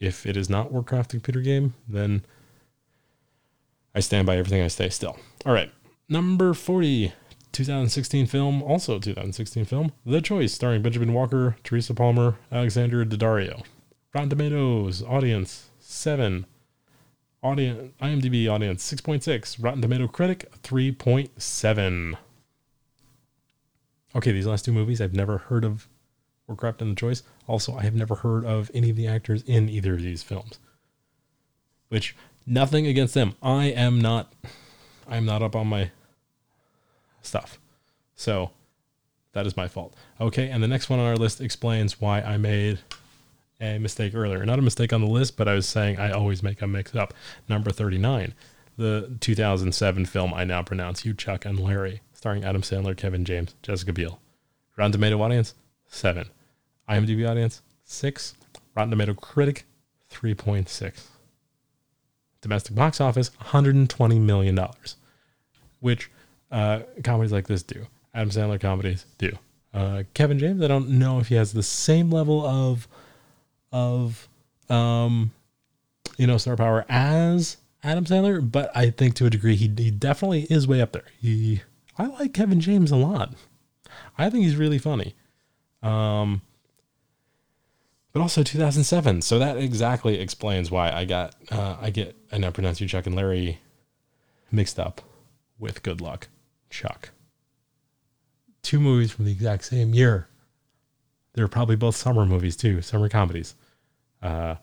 If it is not Warcraft the computer game, then I stand by everything I say still. All right. Number 40, 2016 film, also 2016 film, The Choice, starring Benjamin Walker, Teresa Palmer, Alexandra Daddario. Rotten Tomatoes, audience, 7. Audience, IMDb audience, 6.6. Rotten Tomato critic, 3.7. Okay, these last two movies, I've never heard of Warcraft in The Choice. Also, I have never heard of any of the actors in either of these films. Which, nothing against them. I am not, I am not up on my stuff. So that is my fault. Okay, and the next one on our list explains why I made a mistake earlier. Not a mistake on the list, but I was saying I always make a mix up. Number 39, the 2007 film I now pronounce You, Chuck, and Larry, starring Adam Sandler, Kevin James, Jessica Biel. Rotten Tomato audience, 7. IMDb audience, 6. Rotten Tomato critic, 3.6. Domestic box office, $120 million, which uh, comedies like this do. Adam Sandler comedies do. Uh, Kevin James, I don't know if he has the same level of of um, you know star power as Adam Sandler, but I think to a degree he he definitely is way up there. He I like Kevin James a lot. I think he's really funny. Um, but also 2007. So that exactly explains why I got uh, I get I now pronounce you Chuck and Larry mixed up with Good Luck. Chuck. Two movies from the exact same year. They're probably both summer movies too, summer comedies. Uh,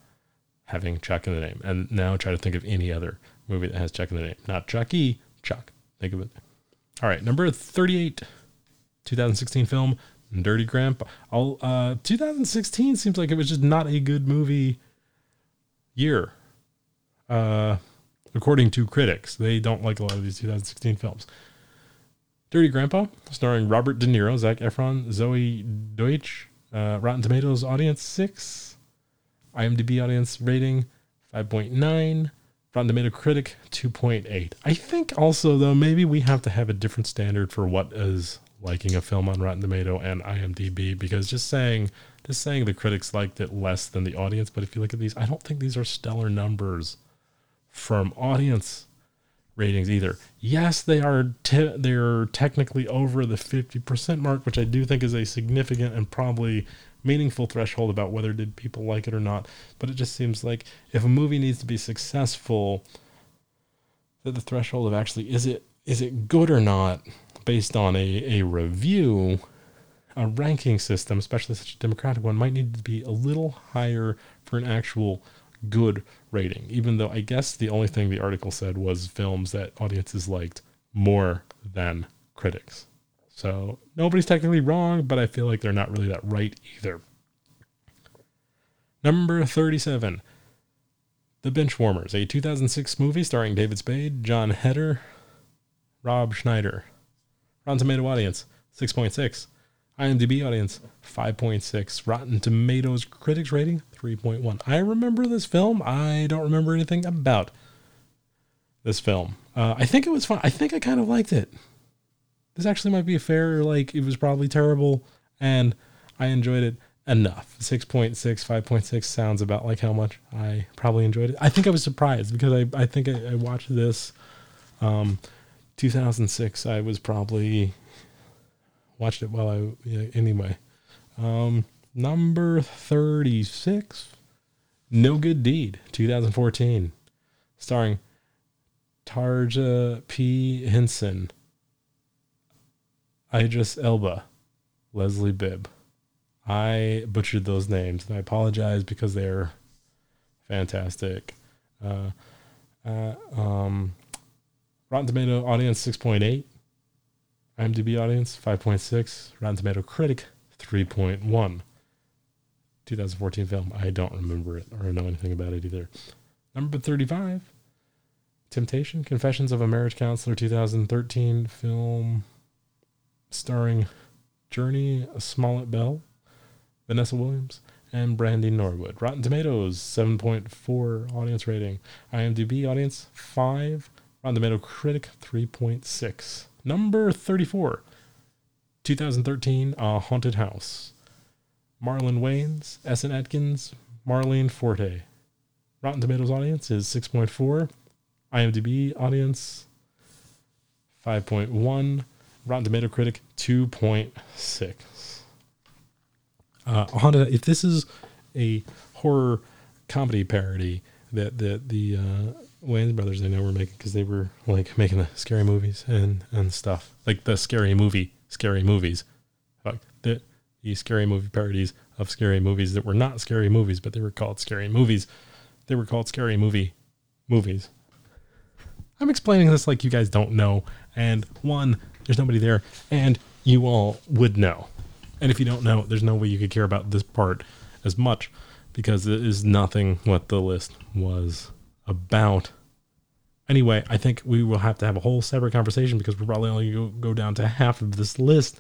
having Chuck in the name, and now try to think of any other movie that has Chuck in the name. Not Chucky, Chuck. Think of it. All right, number thirty-eight, 2016 film, Dirty Grandpa. Uh, 2016 seems like it was just not a good movie year. Uh, according to critics, they don't like a lot of these 2016 films. Dirty Grandpa, starring Robert De Niro, Zac Efron, Zoey Deutch. Uh, Rotten Tomatoes audience six. IMDb audience rating 5.9. Rotten Tomato critic 2.8. I think also though maybe we have to have a different standard for what is liking a film on Rotten Tomato and IMDb because just saying just saying the critics liked it less than the audience, but if you look at these, I don't think these are stellar numbers from audience ratings either. Yes, they are te- they're technically over the 50% mark, which I do think is a significant and probably meaningful threshold about whether did people like it or not. But it just seems like if a movie needs to be successful, that the threshold of actually is it is it good or not based on a, a review, a ranking system, especially such a democratic one, might need to be a little higher for an actual good rating. Even though I guess the only thing the article said was films that audiences liked more than critics. So nobody's technically wrong, but I feel like they're not really that right either. Number 37. The Benchwarmers, a 2006 movie starring David Spade, Jon Heder, Rob Schneider. Rotten Tomato audience, 6.6. IMDb audience, 5.6. Rotten Tomatoes critics rating, 3.1. I remember this film. I don't remember anything about this film. Uh, I think it was fun. I think I kind of liked it this actually might be a fair like it was probably terrible and i enjoyed it enough 6.6 5.6 sounds about like how much i probably enjoyed it i think i was surprised because i, I think I, I watched this um 2006 i was probably watched it while i yeah, anyway um number 36 no good deed 2014 starring tarja p henson Idris Elba, Leslie Bibb. I butchered those names, and I apologize because they're fantastic. Uh, uh, um, Rotten Tomato audience six point eight, IMDb audience five point six, Rotten Tomato critic three point one. 2014 film. I don't remember it or know anything about it either. Number 35, Temptation Confessions of a Marriage Counselor 2013 film starring Jurnee Smollett Bell, Vanessa Williams, and Brandy Norwood. Rotten Tomatoes, 7.4 audience rating. IMDb audience, 5. Rotten Tomato critic, 3.6. Number 34, 2013, A Haunted House. Marlon Wayans, Essence Atkins, Marlene Forte. Rotten Tomatoes audience is 6.4. IMDb audience, 5.1. Rotten Tomato Critic 2.6. Uh, if this is a horror comedy parody that that the uh, Wayans brothers I know were making because they were like making the scary movies and and stuff like the scary movie scary movies, like the the scary movie parodies of scary movies that were not scary movies but they were called scary movies. They were called scary movie movies. I'm explaining this like you guys don't know. And one, there's nobody there, and you all would know. And if you don't know, there's no way you could care about this part as much because it is nothing what the list was about. Anyway, I think we will have to have a whole separate conversation because we're probably only go, go down to half of this list.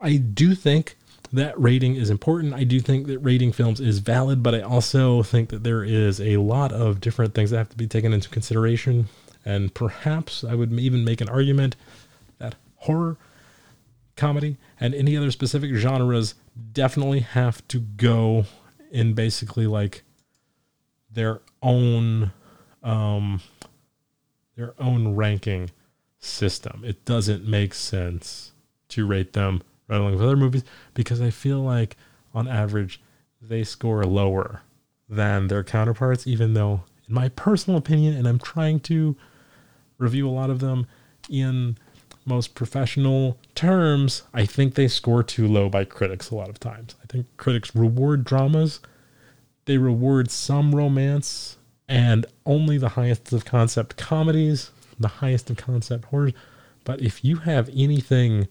I do think that rating is important. I do think that rating films is valid, but I also think that there is a lot of different things that have to be taken into consideration and perhaps I would even make an argument that horror, comedy, and any other specific genres definitely have to go in basically like their own um their own ranking system. It doesn't make sense to rate them right along with other movies because I feel like on average they score lower than their counterparts, even though in my personal opinion, and I'm trying to review a lot of them in most professional terms, I think they score too low by critics a lot of times. I think critics reward dramas, they reward some romance, and only the highest of concept comedies, the highest of concept horrors. But if you have anything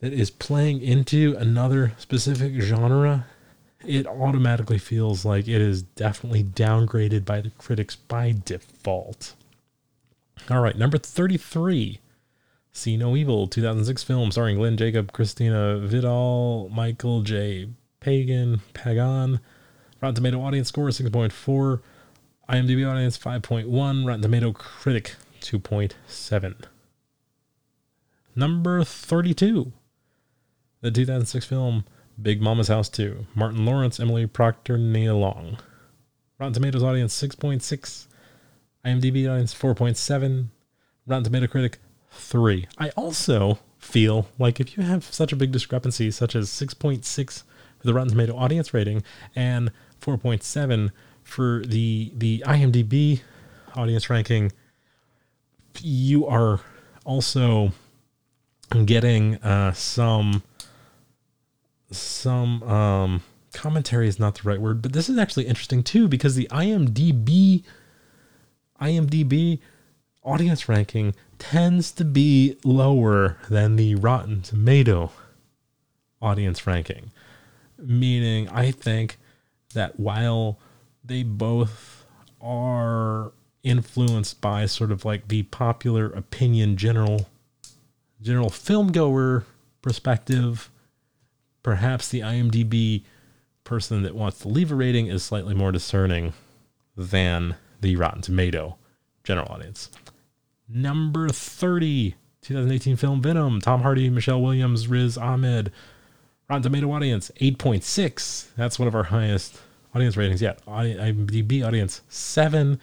that is playing into another specific genre, it automatically feels like it is definitely downgraded by the critics by default. All right, number 33. See No Evil, 2006 film starring Glenn Jacob, Christina Vidal, Michael J. Pagan, Pagan. Rotten Tomato audience score 6.4. IMDb audience 5.1. Rotten Tomato critic 2.7. Number 32. The 2006 film Big Mama's House 2. Martin Lawrence, Emily Procter, Nia Long. Rotten Tomatoes audience 6.6. IMDb audience 4.7. Rotten Tomato critic 3. I also feel like if you have such a big discrepancy, such as 6.6 for the Rotten Tomato audience rating and 4.7 for the the IMDb audience ranking, you are also getting uh, some some um, commentary is not the right word, but this is actually interesting too because the IMDb IMDb audience ranking tends to be lower than the Rotten Tomato audience ranking. Meaning, I think that while they both are influenced by sort of like the popular opinion general general film goer perspective perhaps the IMDb person that wants to leave a rating is slightly more discerning than the Rotten Tomato general audience. Number 30, 2018 film Venom, Tom Hardy, Michelle Williams, Riz Ahmed. Rotten Tomato audience 8.6. That's one of our highest audience ratings yet. IMDb audience 7.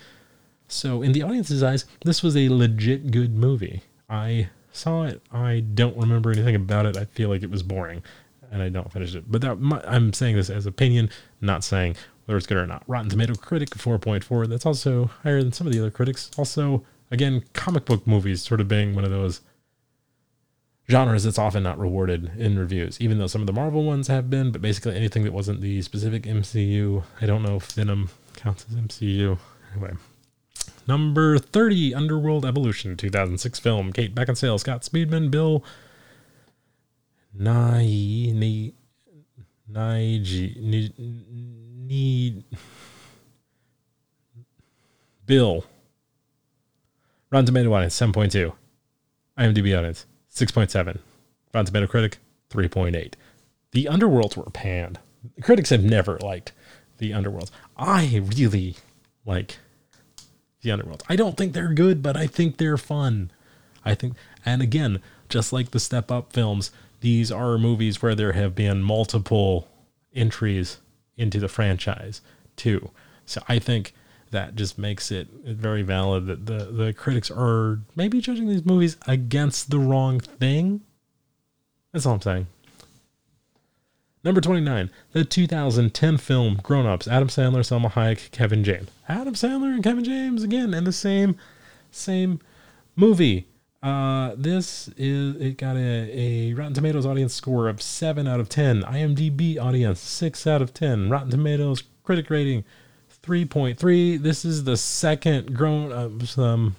So, in the audience's eyes, this was a legit good movie. I saw it. I don't remember anything about it. I feel like it was boring and I don't finish it. But that, I'm saying this as opinion, not saying whether it's good or not. Rotten Tomato critic 4.4. That's also higher than some of the other critics. Also, again, comic book movies sort of being one of those genres that's often not rewarded in reviews, even though some of the Marvel ones have been. But basically, anything that wasn't the specific MCU, I don't know if Venom counts as MCU. Anyway. Number 30, Underworld Evolution, 2006 film. Kate Beckinsale, Scott Speedman, Bill Nai Ni Naiji Need Bill Rotten Tomato audience 7.2 IMDb audience 6.7 Rotten Tomato critic 3.8 The Underworlds were panned. Critics have never liked the Underworlds. I really like the Underworlds. I don't think they're good but I think they're fun. I think and again just like the Step Up films these are movies where there have been multiple entries into the franchise too. So I think that just makes it very valid that the, the critics are maybe judging these movies against the wrong thing. That's all I'm saying. Number 29, the 2010 film Grown Ups, Adam Sandler, Salma Hayek, Kevin James. Adam Sandler and Kevin James again in the same same movie. Uh, this is it got a, a Rotten Tomatoes audience score of seven out of ten. IMDb audience six out of ten. Rotten Tomatoes critic rating three point three. This is the second grown ups. Um,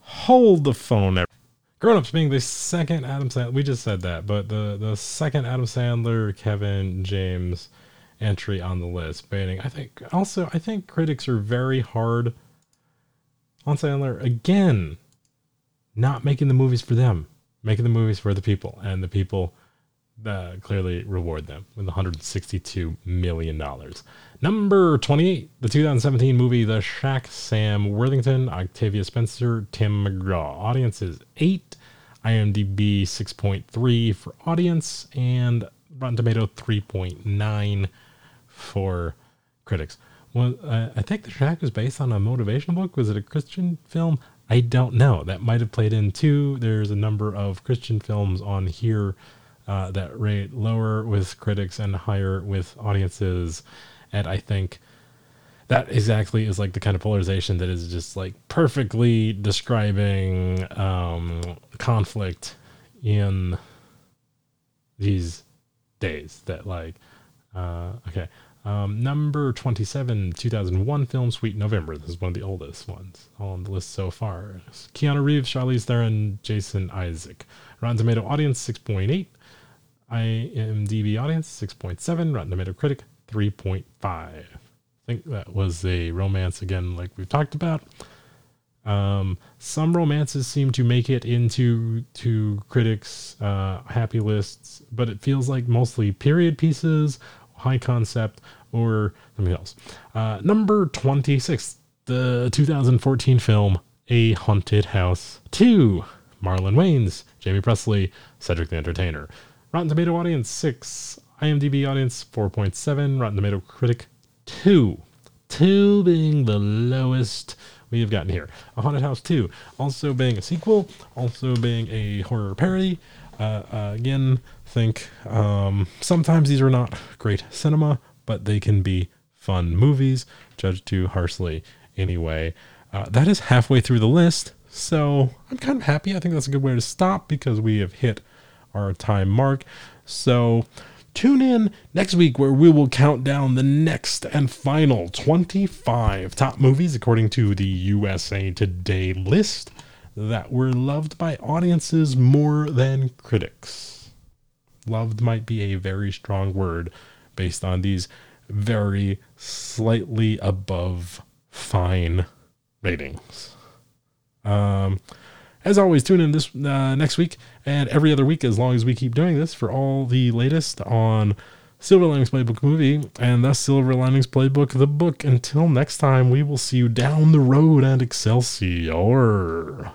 hold the phone. Grown ups being the second Adam Sandler. We just said that, but the the second Adam Sandler, Kevin James entry on the list. Banning. I think also I think critics are very hard on Sandler again not making the movies for them, making the movies for the people, and the people uh, clearly reward them with 162 million dollars. Number 28, the 2017 movie The Shack, Sam Worthington, Octavia Spencer, Tim McGraw. Audience is 8, IMDb 6.3 for audience, and Rotten Tomato 3.9 for critics. Well, uh, I think The Shack was based on a motivational book. Was it a Christian film? I don't know. That might have played in too. There's a number of Christian films on here uh, that rate lower with critics and higher with audiences. And I think that exactly is like the kind of polarization that is just like perfectly describing um, conflict in these days. That, like, uh, okay, um, number 27, 2001 film, Sweet November. This is one of the oldest ones on the list so far. Keanu Reeves, Charlize Theron, Jason Isaac. Rotten Tomato audience, 6.8. IMDb audience, 6.7. Rotten Tomato critic, 3.5. I think that was a romance again, like we've talked about. Um, some romances seem to make it into to critics' uh, happy lists, but it feels like mostly period pieces, high concept, or something else. Uh, number 26, the 2014 film A Haunted House 2. Marlon Wayans, Jaime Pressly, Cedric the Entertainer. Rotten Tomato audience 6, IMDb audience 4.7, Rotten Tomato critic 2. 2 being the lowest we have gotten here. A Haunted House 2, also being a sequel, also being a horror parody. Uh, uh, again, think um, sometimes these are not great cinema, but they can be fun movies, judged too harshly anyway. Uh, that is halfway through the list, so I'm kind of happy. I think that's a good way to stop because we have hit our time mark. So tune in next week where we will count down the next and final 25 top movies according to the USA Today list that were loved by audiences more than critics. Loved might be a very strong word based on these very slightly above fine ratings. Um, as always, tune in this uh, next week and every other week as long as we keep doing this for all the latest on Silver Linings Playbook movie and thus Silver Linings Playbook the book. Until next time, we will see you down the road and Excelsior.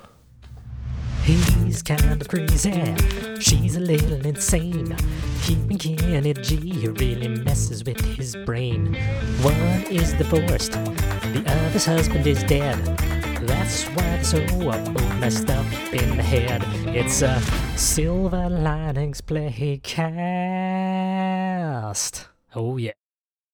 He's kind of crazy. She's a little insane. Keeping Kenny G really messes with his brain. One is divorced, the other's husband is dead. That's why they're so both messed up in the head. It's a Silver Linings Playcast. Oh, yeah.